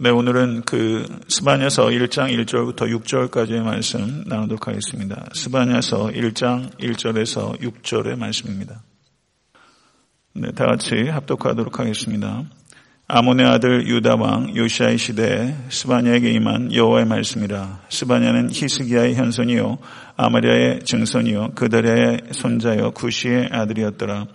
네, 오늘은 그 스바냐서 1장 1절부터 6절까지의 말씀 나누도록 하겠습니다. 스바냐서 1장 1절에서 6절의 말씀입니다. 네, 다 같이 합독하도록 하겠습니다. 아몬의 아들 유다 왕 요시아의 시대에 스바냐에게 임한 여호와의 말씀이라. 스바냐는 히스기야의 현손이요 아마리아의 증손이요 그다리아의 손자요 구시의 아들이었더라.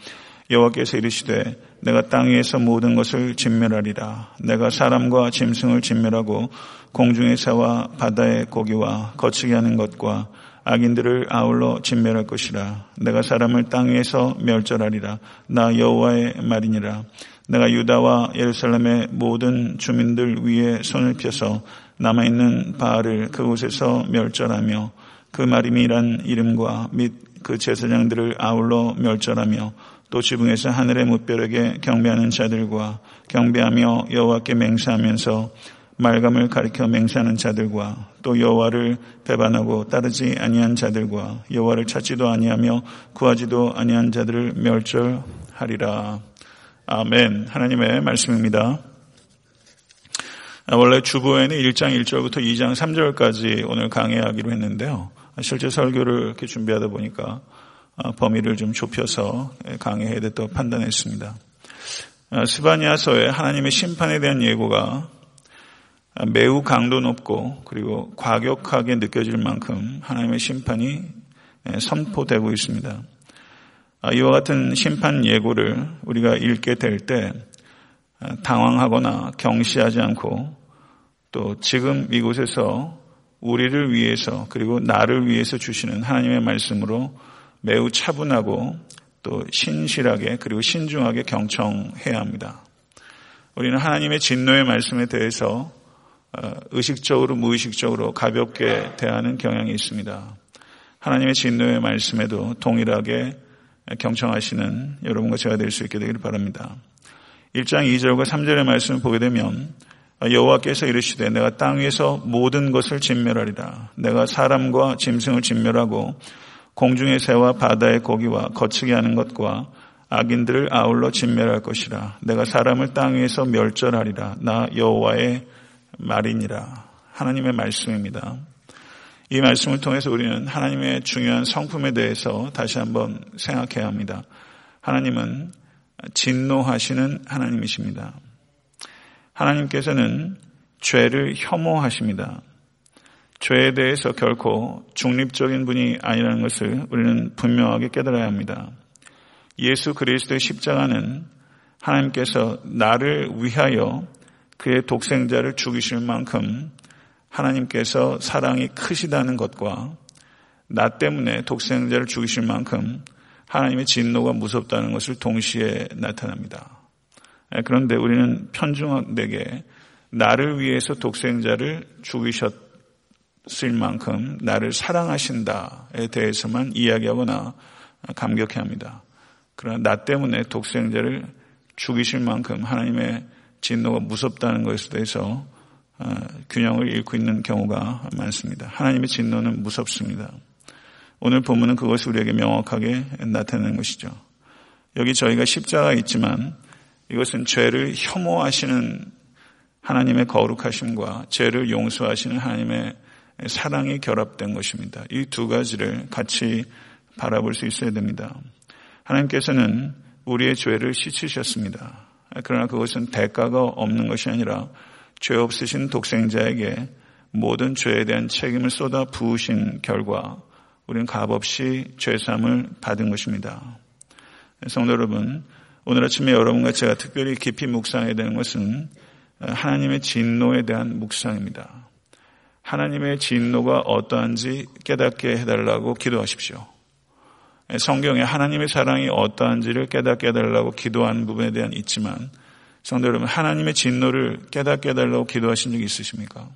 여호와께서 이르시되 내가 땅 위에서 모든 것을 진멸하리라. 내가 사람과 짐승을 진멸하고 공중의 새와 바다의 고기와 거치게 하는 것과 악인들을 아울러 진멸할 것이라. 내가 사람을 땅 위에서 멸절하리라. 나 여호와의 말이니라. 내가 유다와 예루살렘의 모든 주민들 위에 손을 펴서 남아있는 바알을 그곳에서 멸절하며 그 마림이란 이름과 및 그 제사장들을 아울러 멸절하며 또 지붕에서 하늘의 무별에게 경배하는 자들과 경배하며 여호와께 맹세하면서 말감을 가리켜 맹세하는 자들과 또 여호와를 배반하고 따르지 아니한 자들과 여호와를 찾지도 아니하며 구하지도 아니한 자들을 멸절하리라. 아멘. 하나님의 말씀입니다. 원래 주보에는 1장 1절부터 2장 3절까지 오늘 강의하기로 했는데요. 실제 설교를 이렇게 준비하다 보니까 어, 범위를 좀 좁혀서 강의해야 됐다고 판단했습니다. 어, 스바니아서의 하나님의 심판에 대한 예고가 매우 강도 높고 그리고 과격하게 느껴질 만큼 하나님의 심판이 선포되고 있습니다. 아, 이와 같은 심판 예고를 우리가 읽게 될 때 당황하거나 경시하지 않고 또 지금 이곳에서 우리를 위해서 그리고 나를 위해서 주시는 하나님의 말씀으로 매우 차분하고 또 신실하게 그리고 신중하게 경청해야 합니다. 우리는 하나님의 진노의 말씀에 대해서 어, 의식적으로 무의식적으로 가볍게 대하는 경향이 있습니다. 하나님의 진노의 말씀에도 동일하게 경청하시는 여러분과 제가 될 수 있게 되기를 바랍니다. 1장 2절과 3절의 말씀을 보게 되면 여호와께서 이르시되 내가 땅 위에서 모든 것을 진멸하리라. 내가 사람과 짐승을 진멸하고 공중의 새와 바다의 고기와 거치게 하는 것과 악인들을 아울러 진멸할 것이라. 내가 사람을 땅 위에서 멸절하리라. 나 여호와의 말이니라. 하나님의 말씀입니다. 이 말씀을 통해서 우리는 하나님의 중요한 성품에 대해서 다시 한번 생각해야 합니다. 하나님은 진노하시는 하나님이십니다. 하나님께서는 죄를 혐오하십니다. 죄에 대해서 결코 중립적인 분이 아니라는 것을 우리는 분명하게 깨달아야 합니다. 예수 그리스도의 십자가는 하나님께서 나를 위하여 그의 독생자를 죽이실 만큼 하나님께서 사랑이 크시다는 것과 나 때문에 독생자를 죽이실 만큼 하나님의 진노가 무섭다는 것을 동시에 나타납니다. 그런데 우리는 편중하게 나를 위해서 독생자를 죽이셨 쓸 만큼 나를 사랑하신다에 대해서만 이야기하거나 감격해 합니다. 그러나 나 때문에 독생자를 죽이실 만큼 하나님의 진노가 무섭다는 것에 대해서 어, 균형을 잃고 있는 경우가 많습니다. 하나님의 진노는 무섭습니다. 오늘 본문은 그것을 우리에게 명확하게 나타내는 것이죠. 여기 저희가 십자가 있지만 이것은 죄를 혐오하시는 하나님의 거룩하심과 죄를 용서하시는 하나님의 사랑이 결합된 것입니다. 이 두 가지를 같이 바라볼 수 있어야 됩니다. 하나님께서는 우리의 죄를 씻으셨습니다. 그러나 그것은 대가가 없는 것이 아니라 죄 없으신 독생자에게 모든 죄에 대한 책임을 쏟아 부으신 결과 우리는 값없이 죄삼을 받은 것입니다. 성도 여러분, 오늘 아침에 여러분과 제가 특별히 깊이 묵상해야 되는 것은 하나님의 진노에 대한 묵상입니다. 하나님의 진노가 어떠한지 깨닫게 해달라고 기도하십시오. 성경에 하나님의 사랑이 어떠한지를 깨닫게 해달라고 기도한 부분에 대한 있지만 성도 여러분 하나님의 진노를 깨닫게 해달라고 기도하신 적이 있으십니까?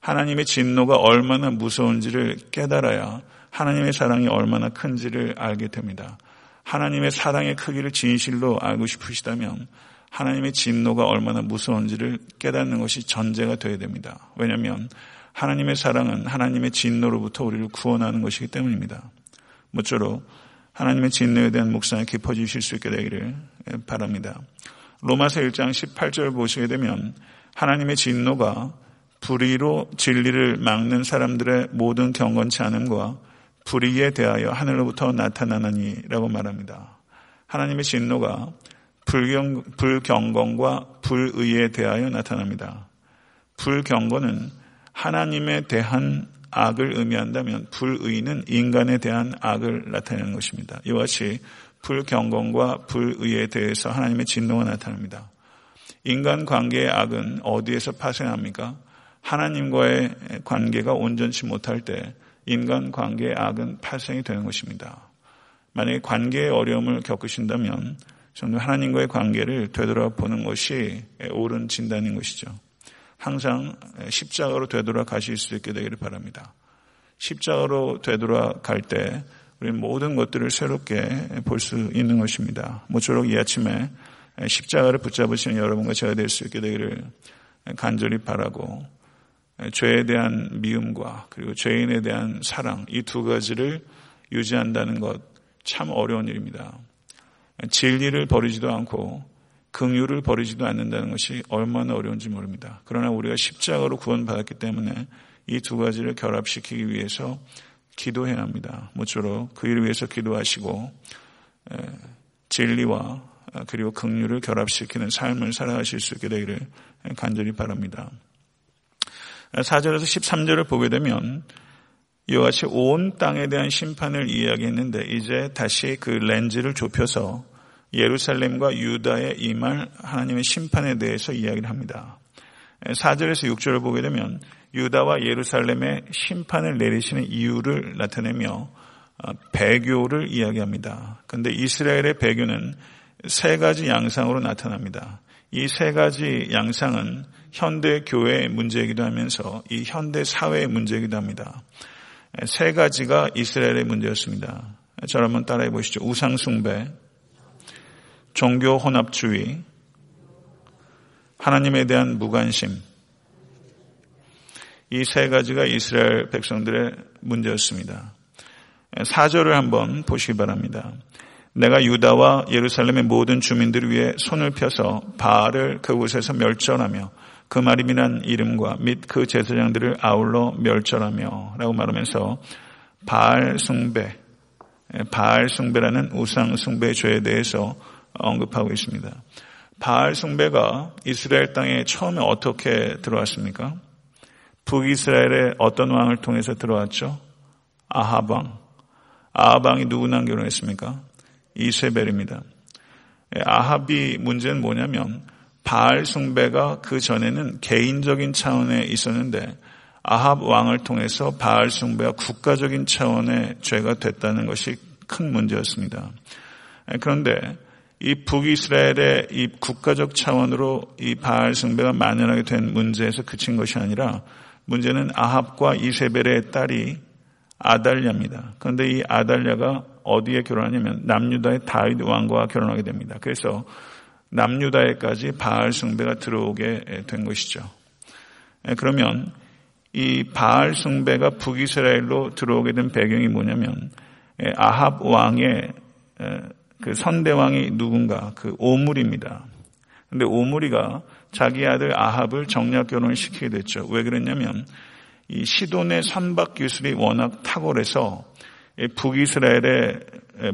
하나님의 진노가 얼마나 무서운지를 깨달아야 하나님의 사랑이 얼마나 큰지를 알게 됩니다. 하나님의 사랑의 크기를 진실로 알고 싶으시다면 하나님의 진노가 얼마나 무서운지를 깨닫는 것이 전제가 되어야 됩니다. 왜냐하면 하나님의 사랑은 하나님의 진노로부터 우리를 구원하는 것이기 때문입니다. 모쪼록 하나님의 진노에 대한 묵상에 깊어지실 수 있게 되기를 바랍니다. 로마서 1장 18절 보시게 되면 하나님의 진노가 불의로 진리를 막는 사람들의 모든 경건치 않음과 불의에 대하여 하늘로부터 나타나느니라고 말합니다. 하나님의 진노가 불경, 불경건과 불의에 대하여 나타납니다. 불경건은 하나님에 대한 악을 의미한다면 불의는 인간에 대한 악을 나타내는 것입니다. 이와 같이 불경건과 불의에 대해서 하나님의 진노가 나타납니다. 인간 관계의 악은 어디에서 파생합니까? 하나님과의 관계가 온전치 못할 때 인간 관계의 악은 발생이 되는 것입니다. 만약에 관계의 어려움을 겪으신다면 저는 하나님과의 관계를 되돌아보는 것이 옳은 진단인 것이죠. 항상 십자가로 되돌아가실 수 있게 되기를 바랍니다. 십자가로 되돌아갈 때 우리 모든 것들을 새롭게 볼 수 있는 것입니다. 모쪼록 이 아침에 십자가를 붙잡으시는 여러분과 제가 될 수 있게 되기를 간절히 바라고 죄에 대한 미움과 그리고 죄인에 대한 사랑 이 두 가지를 유지한다는 것 참 어려운 일입니다. 진리를 버리지도 않고 긍휼을 버리지도 않는다는 것이 얼마나 어려운지 모릅니다. 그러나 우리가 십자가로 구원받았기 때문에 이 두 가지를 결합시키기 위해서 기도해야 합니다. 모쪼록 그 일을 위해서 기도하시고 진리와 그리고 긍휼을 결합시키는 삶을 살아가실 수 있게 되기를 간절히 바랍니다. 4절에서 13절을 보게 되면 이와 같이 온 땅에 대한 심판을 이야기했는데 이제 다시 그 렌즈를 좁혀서 예루살렘과 유다의 임할 하나님의 심판에 대해서 이야기를 합니다. 4절에서 6절을 보게 되면 유다와 예루살렘의 심판을 내리시는 이유를 나타내며 어, 배교를 이야기합니다. 그런데 이스라엘의 배교는 세 가지 양상으로 나타납니다. 이 세 가지 양상은 현대 교회의 문제이기도 하면서 이 현대 사회의 문제이기도 합니다. 세 가지가 이스라엘의 문제였습니다. 저를 한번 따라해 보시죠. 우상숭배, 종교 혼합주의, 하나님에 대한 무관심. 이 세 가지가 이스라엘 백성들의 문제였습니다. 사절을 한번 보시기 바랍니다. 내가 유다와 예루살렘의 모든 주민들을 위해 손을 펴서 바알을 그곳에서 멸절하며 그 말임이란 이름과 및 그 제사장들을 아울러 멸절하며 라고 말하면서 바알 숭배, 바알 숭배라는 우상 숭배 죄에 대해서 언급하고 있습니다. 바알 숭배가 이스라엘 땅에 처음에 어떻게 들어왔습니까? 북이스라엘의 어떤 왕을 통해서 들어왔죠? 아하방. 아하방이 누구랑 결혼했습니까? 이세벨입니다. 아합이 문제는 뭐냐면 바알 숭배가 그 전에는 개인적인 차원에 있었는데 아합 왕을 통해서 바알 숭배가 국가적인 차원의 죄가 됐다는 것이 큰 문제였습니다. 그런데 이 북이스라엘의 이 국가적 차원으로 이 바알 숭배가 만연하게 된 문제에서 그친 것이 아니라 문제는 아합과 이세벨의 딸이 아달랴입니다. 그런데 이 아달랴가 어디에 결혼하냐면 남유다의 다윗 왕과 결혼하게 됩니다. 그래서 남유다에까지 바알 숭배가 들어오게 된 것이죠. 그러면 이 바알 숭배가 북이스라엘로 들어오게 된 배경이 뭐냐면 아합 왕의 그 선대왕이 누군가 그 오므리입니다. 근데 오므리가 자기 아들 아합을 정략 결혼을 시키게 됐죠. 왜 그랬냐면 이 시돈의 선박 기술이 워낙 탁월해서 북이스라엘의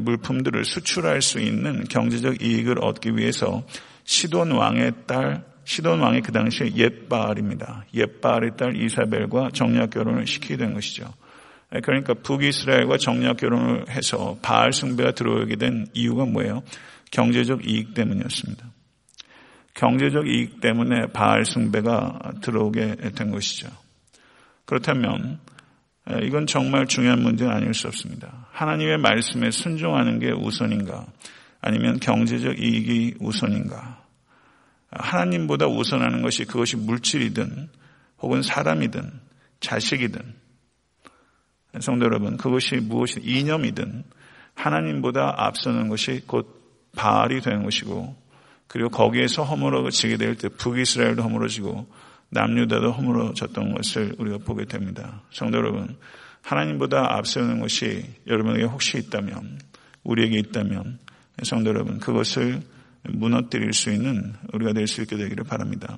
물품들을 수출할 수 있는 경제적 이익을 얻기 위해서 시돈 왕의 딸 시돈 왕이 그 당시에 옛바알입니다. 옛바알의 딸 이사벨과 정략 결혼을 시키게 된 것이죠. 그러니까 북이스라엘과 정략 결혼을 해서 바알 숭배가 들어오게 된 이유가 뭐예요? 경제적 이익 때문이었습니다. 경제적 이익 때문에 바알 숭배가 들어오게 된 것이죠. 그렇다면 이건 정말 중요한 문제는 아닐 수 없습니다. 하나님의 말씀에 순종하는 게 우선인가? 아니면 경제적 이익이 우선인가? 하나님보다 우선하는 것이 그것이 물질이든 혹은 사람이든 자식이든 성도 여러분 그것이 무엇이 이념이든 하나님보다 앞서는 것이 곧 바알이 되는 것이고 그리고 거기에서 허물어지게 될 때 북이스라엘도 허물어지고 남유다도 허물어졌던 것을 우리가 보게 됩니다. 성도 여러분, 하나님보다 앞세우는 것이 여러분에게 혹시 있다면, 우리에게 있다면, 성도 여러분, 그것을 무너뜨릴 수 있는 우리가 될 수 있게 되기를 바랍니다.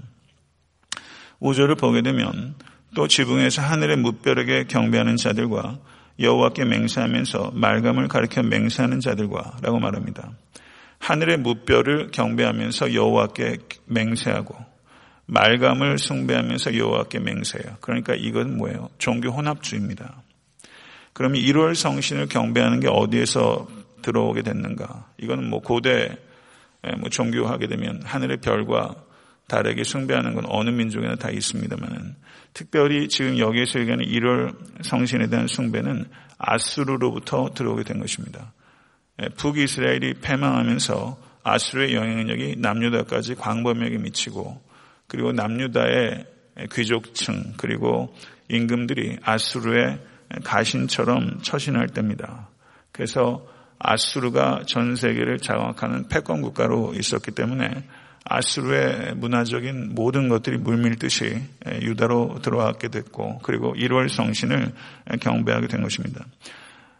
5절을 보게 되면 또 지붕에서 하늘의 무뼈에게 경배하는 자들과 여호와께 맹세하면서 말감을 가리켜 맹세하는 자들과 라고 말합니다. 하늘의 무뼈를 경배하면서 여호와께 맹세하고 말감을 숭배하면서 여호와께 맹세해요. 그러니까 이건 뭐예요? 종교 혼합주의입니다. 그러면 1월 성신을 경배하는 게 어디에서 들어오게 됐는가? 이거는 뭐 고대 뭐 종교하게 되면 하늘의 별과 달에게 숭배하는 건 어느 민족에나 다 있습니다만은 특별히 지금 여기에서 얘기하는 1월 성신에 대한 숭배는 아수르로부터 들어오게 된 것입니다. 북이스라엘이 패망하면서 아수르의 영향력이 남유다까지 광범위하게 미치고 그리고 남유다의 귀족층 그리고 임금들이 아수르의 가신처럼 처신할 때입니다. 그래서 아수르가 전 세계를 장악하는 패권 국가로 있었기 때문에 아수르의 문화적인 모든 것들이 물밀듯이 유다로 들어왔게 됐고 그리고 1월 성신을 경배하게 된 것입니다.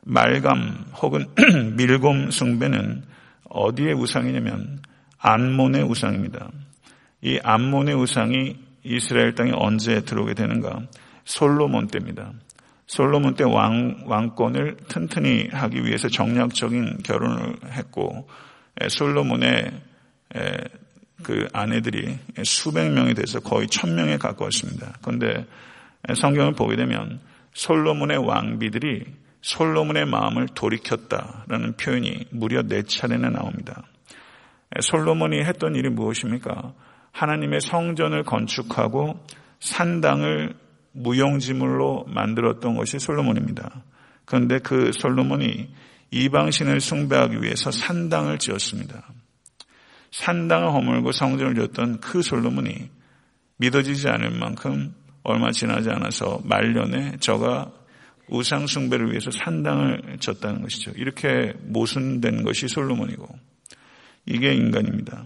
말감 혹은 밀곰 숭배는 어디의 우상이냐면 안몬의 우상입니다. 이 암몬의 우상이 이스라엘 땅에 언제 들어오게 되는가? 솔로몬 때입니다. 솔로몬 때 왕, 왕권을 튼튼히 하기 위해서 정략적인 결혼을 했고 솔로몬의 그 아내들이 수백 명이 돼서 거의 천 명에 가까웠습니다. 그런데 성경을 보게 되면 솔로몬의 왕비들이 솔로몬의 마음을 돌이켰다라는 표현이 무려 네 차례나 나옵니다. 솔로몬이 했던 일이 무엇입니까? 하나님의 성전을 건축하고 산당을 무용지물로 만들었던 것이 솔로몬입니다. 그런데 그 솔로몬이 이방신을 숭배하기 위해서 산당을 지었습니다. 산당을 허물고 성전을 지었던 그 솔로몬이 믿어지지 않을 만큼 얼마 지나지 않아서 말년에 저가 우상 숭배를 위해서 산당을 졌다는 것이죠. 이렇게 모순된 것이 솔로몬이고 이게 인간입니다.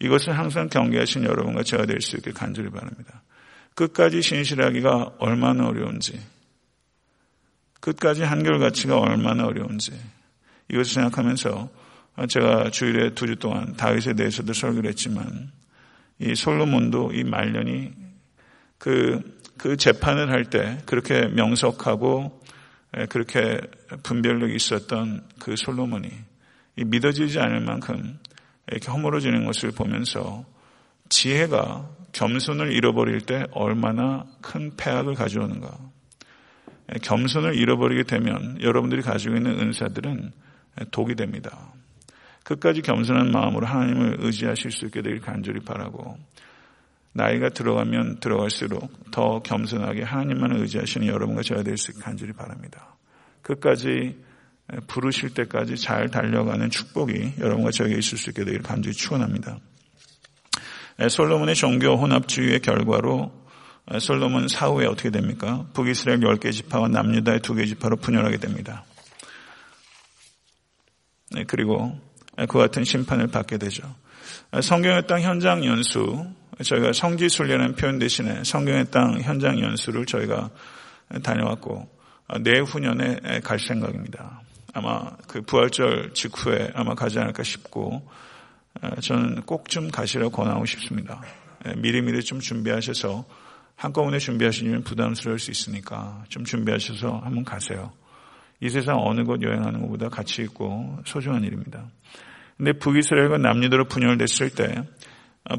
이것을 항상 경계하신 여러분과 제가 될 수 있게 간절히 바랍니다. 끝까지 신실하기가 얼마나 어려운지, 끝까지 한결같이가 얼마나 어려운지 이것을 생각하면서 제가 주일에 두 주 동안 다윗에 대해서도 설교를 했지만 이 솔로몬도 이 말년이 그, 그 재판을 할 때 그렇게 명석하고 그렇게 분별력이 있었던 그 솔로몬이 믿어지지 않을 만큼 이렇게 허물어지는 것을 보면서 지혜가 겸손을 잃어버릴 때 얼마나 큰 폐악을 가져오는가. 겸손을 잃어버리게 되면 여러분들이 가지고 있는 은사들은 독이 됩니다. 끝까지 겸손한 마음으로 하나님을 의지하실 수 있게 되길 간절히 바라고 나이가 들어가면 들어갈수록 더 겸손하게 하나님만을 의지하시는 여러분과 제가 될 수 있게 간절히 바랍니다. 끝까지 부르실 때까지 잘 달려가는 축복이 여러분과 저에게 있을 수 있게 되길 간절히 축원합니다. 솔로몬의 종교 혼합주의의 결과로 솔로몬 사후에 어떻게 됩니까? 북이스라엘 10개 지파와 남유다의 2개 지파로 분열하게 됩니다. 네, 그리고 그 같은 심판을 받게 되죠. 성경의 땅 현장 연수, 저희가 성지순례라는 표현 대신에 성경의 땅 현장 연수를 저희가 다녀왔고 내후년에 갈 생각입니다. 아마 그 부활절 직후에 아마 가지 않을까 싶고 저는 꼭 좀 가시라고 권하고 싶습니다. 미리미리 좀 준비하셔서 한꺼번에 준비하시면 부담스러울 수 있으니까 좀 준비하셔서 한번 가세요. 이 세상 어느 곳 여행하는 것보다 가치 있고 소중한 일입니다. 근데 북이스라엘과 남유다로 분열됐을 때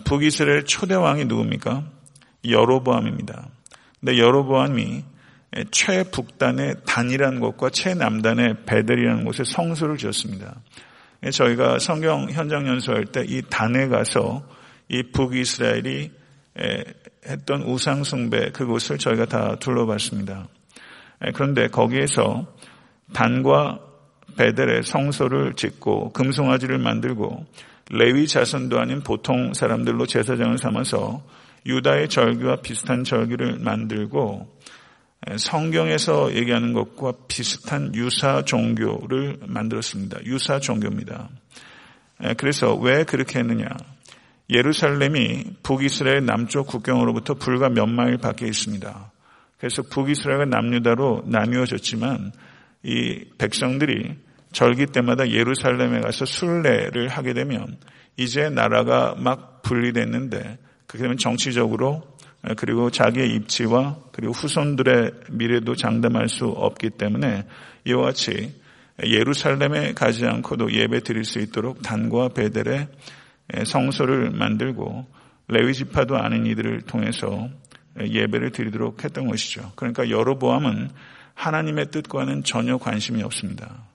북이스라엘 초대 왕이 누굽니까? 여로보암입니다. 근데 여로보암이 최북단의 단이라는 곳과 최남단의 베델이라는 곳에 성소를 지었습니다. 저희가 성경 현장 연수할 때 이 단에 가서 이 북이스라엘이 했던 우상숭배 그곳을 저희가 다 둘러봤습니다. 그런데 거기에서 단과 베델의 성소를 짓고 금송아지를 만들고 레위 자손도 아닌 보통 사람들로 제사장을 삼아서 유다의 절기와 비슷한 절기를 만들고 성경에서 얘기하는 것과 비슷한 유사 종교를 만들었습니다. 유사 종교입니다. 그래서 왜 그렇게 했느냐? 예루살렘이 북이스라엘 남쪽 국경으로부터 불과 몇 마일 밖에 있습니다. 그래서 북이스라엘과 남유다로 나뉘어졌지만 이 백성들이 절기 때마다 예루살렘에 가서 순례를 하게 되면 이제 나라가 막 분리됐는데 그렇게 되면 정치적으로 그리고 자기의 입지와 그리고 후손들의 미래도 장담할 수 없기 때문에 이와 같이 예루살렘에 가지 않고도 예배 드릴 수 있도록 단과 베델의 성소를 만들고 레위 지파도 아닌 이들을 통해서 예배를 드리도록 했던 것이죠. 그러니까 여로보암은 하나님의 뜻과는 전혀 관심이 없습니다.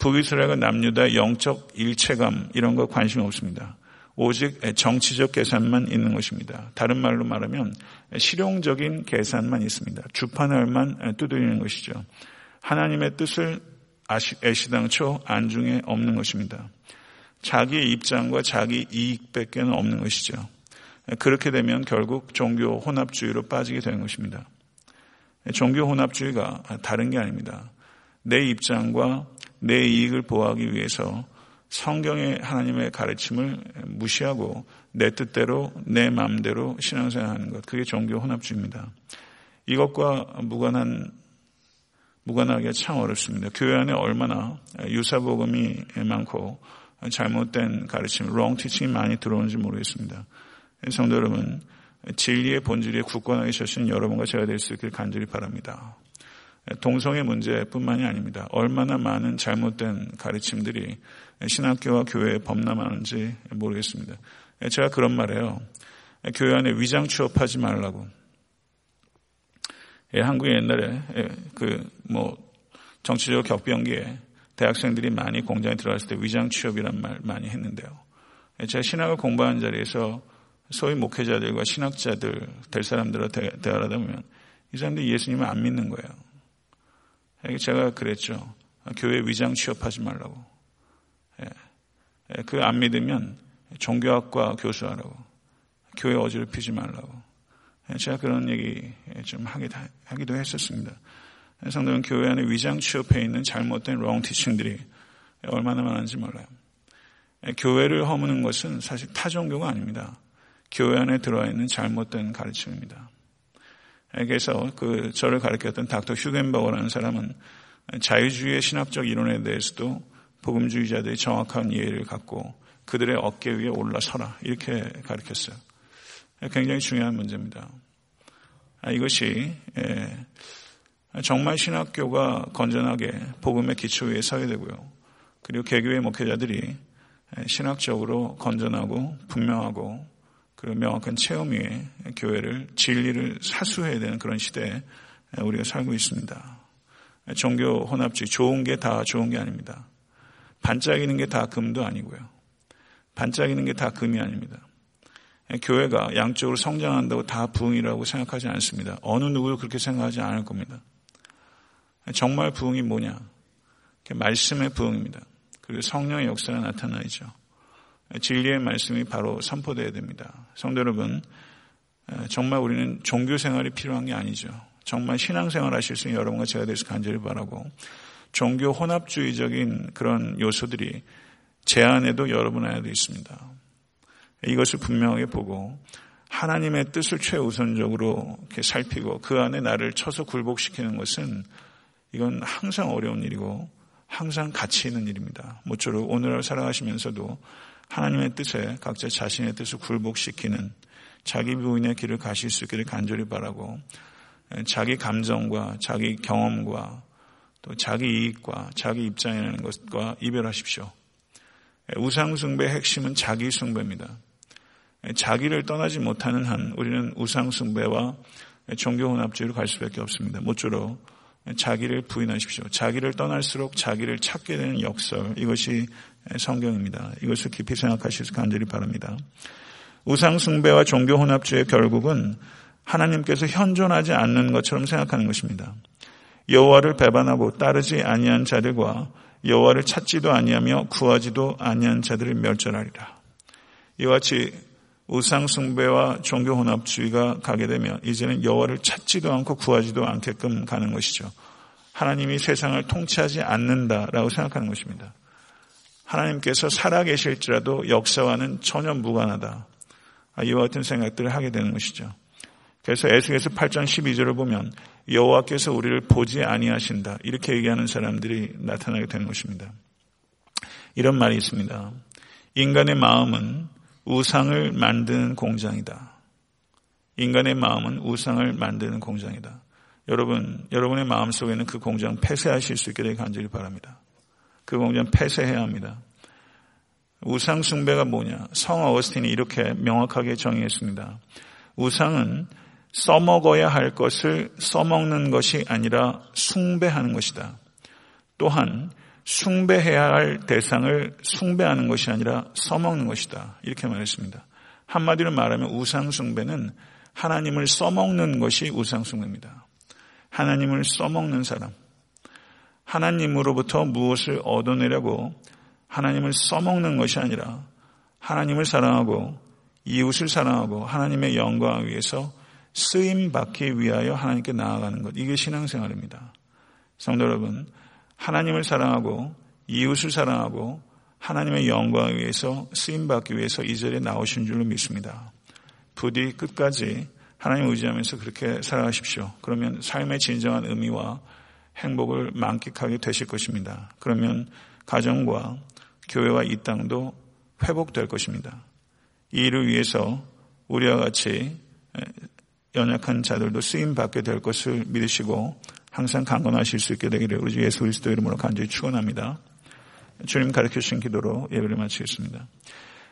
북이스라엘과 남유다의 영적 일체감 이런 거 관심 없습니다. 오직 정치적 계산만 있는 것입니다. 다른 말로 말하면 실용적인 계산만 있습니다. 주판을만 두드리는 것이죠. 하나님의 뜻을 애시당초 안중에 없는 것입니다. 자기의 입장과 자기 이익밖에 없는 것이죠. 그렇게 되면 결국 종교 혼합주의로 빠지게 되는 것입니다. 종교 혼합주의가 다른 게 아닙니다. 내 입장과 내 이익을 보호하기 위해서 성경의 하나님의 가르침을 무시하고 내 뜻대로 내 마음대로 신앙생활하는 것 그게 종교 혼합주의입니다. 이것과 무관한 무관하기가 참 어렵습니다. 교회 안에 얼마나 유사복음이 많고 잘못된 가르침, wrong teaching이 많이 들어오는지 모르겠습니다. 성도 여러분, 진리의 본질에 굳건하게 서신 여러분과 제가 될 수 있길 간절히 바랍니다. 동성애 문제뿐만이 아닙니다. 얼마나 많은 잘못된 가르침들이 신학교와 교회에 범람하는지 모르겠습니다. 제가 그런 말해요. 교회 안에 위장 취업하지 말라고. 예, 한국에 옛날에 예, 그뭐 정치적 격변기에 대학생들이 많이 공장에 들어갔을 때 위장 취업이란 말 많이 했는데요. 예, 제가 신학을 공부하는 자리에서 소위 목회자들과 신학자들 될 사람들과 대화를 하다 보면 이 사람들이 예수님을 안 믿는 거예요. 제가 그랬죠. 교회 위장 취업하지 말라고. 그 안 믿으면 종교학과 교수하라고. 교회 어지럽히지 말라고. 제가 그런 얘기 좀 하기도 했었습니다. 성도는 교회 안에 위장 취업해 있는 잘못된 롱 티칭들이 얼마나 많은지 몰라요. 교회를 허무는 것은 사실 타 종교가 아닙니다. 교회 안에 들어와 있는 잘못된 가르침입니다. 그래서 그 저를 가르쳤던 닥터 휴겐버거라는 사람은 자유주의의 신학적 이론에 대해서도 복음주의자들이 정확한 이해를 갖고 그들의 어깨 위에 올라서라 이렇게 가르쳤어요. 굉장히 중요한 문제입니다. 아, 이것이 예, 정말 신학교가 건전하게 복음의 기초 위에 서야 되고요. 그리고 개교의 목회자들이 신학적으로 건전하고 분명하고 그리고 명확한 체험 위에 교회를 진리를 사수해야 되는 그런 시대에 우리가 살고 있습니다. 종교 혼합주의 좋은 게 다 좋은 게 아닙니다. 반짝이는 게 다 금도 아니고요. 반짝이는 게 다 금이 아닙니다. 교회가 양쪽으로 성장한다고 다 부흥이라고 생각하지 않습니다. 어느 누구도 그렇게 생각하지 않을 겁니다. 정말 부흥이 뭐냐? 말씀의 부흥입니다. 그리고 성령의 역사가 나타나죠. 진리의 말씀이 바로 선포되어야 됩니다. 성도 여러분, 정말 우리는 종교 생활이 필요한 게 아니죠. 정말 신앙생활 하실 수 있는 여러분과 제가 될수 간절히 바라고 종교 혼합주의적인 그런 요소들이 제 안에도 여러분 안에도 있습니다. 이것을 분명하게 보고 하나님의 뜻을 최우선적으로 이렇게 살피고 그 안에 나를 쳐서 굴복시키는 것은 이건 항상 어려운 일이고 항상 가치 있는 일입니다. 모쪼록 오늘을 살아가시면서도 하나님의 뜻에 각자 자신의 뜻을 굴복시키는 자기 부인의 길을 가실 수 있기를 간절히 바라고 자기 감정과 자기 경험과 또 자기 이익과 자기 입장이라는 것과 이별하십시오. 우상 숭배의 핵심은 자기 숭배입니다. 자기를 떠나지 못하는 한 우리는 우상 숭배와 종교 혼합주의로 갈 수밖에 없습니다. 모쪼록 자기를 부인하십시오. 자기를 떠날수록 자기를 찾게 되는 역설 이것이 성경입니다. 이것을 깊이 생각하시길 간절히 바랍니다. 우상숭배와 종교혼합주의 결국은 하나님께서 현존하지 않는 것처럼 생각하는 것입니다. 여호와를 배반하고 따르지 아니한 자들과 여호와를 찾지도 아니하며 구하지도 아니한 자들을 멸절하리라. 이와 같이 우상 숭배와 종교 혼합주의가 가게 되면 이제는 여호와를 찾지도 않고 구하지도 않게끔 가는 것이죠. 하나님이 세상을 통치하지 않는다라고 생각하는 것입니다. 하나님께서 살아계실지라도 역사와는 전혀 무관하다. 이와 같은 생각들을 하게 되는 것이죠. 그래서 에스겔서 8장 12절을 보면 여호와께서 우리를 보지 아니하신다. 이렇게 얘기하는 사람들이 나타나게 되는 것입니다. 이런 말이 있습니다. 인간의 마음은 우상을 만드는 공장이다. 인간의 마음은 우상을 만드는 공장이다. 여러분, 여러분의 마음 속에는 그 공장 폐쇄하실 수 있게 되길 간절히 바랍니다. 그 공장 폐쇄해야 합니다. 우상 숭배가 뭐냐? 성 어거스틴이 이렇게 명확하게 정의했습니다. 우상은 써먹어야 할 것을 써먹는 것이 아니라 숭배하는 것이다. 또한 숭배해야 할 대상을 숭배하는 것이 아니라 써먹는 것이다. 이렇게 말했습니다. 한마디로 말하면 우상숭배는 하나님을 써먹는 것이 우상숭배입니다. 하나님을 써먹는 사람. 하나님으로부터 무엇을 얻어내려고 하나님을 써먹는 것이 아니라 하나님을 사랑하고 이웃을 사랑하고 하나님의 영광을 위해서 쓰임 받기 위하여 하나님께 나아가는 것. 이게 신앙생활입니다. 성도 여러분, 하나님을 사랑하고 이웃을 사랑하고 하나님의 영광을 위해서 쓰임 받기 위해서 이 자리에 나오신 줄로 믿습니다. 부디 끝까지 하나님 의지하면서 그렇게 살아가십시오. 그러면 삶의 진정한 의미와 행복을 만끽하게 되실 것입니다. 그러면 가정과 교회와 이 땅도 회복될 것입니다. 이 일을 위해서 우리와 같이 연약한 자들도 쓰임 받게 될 것을 믿으시고 항상 강건하실 수 있게 되기를 우리 주 예수 그리스도 이름으로 간절히 축원합니다. 주님 가르쳐 주신 기도로 예배를 마치겠습니다.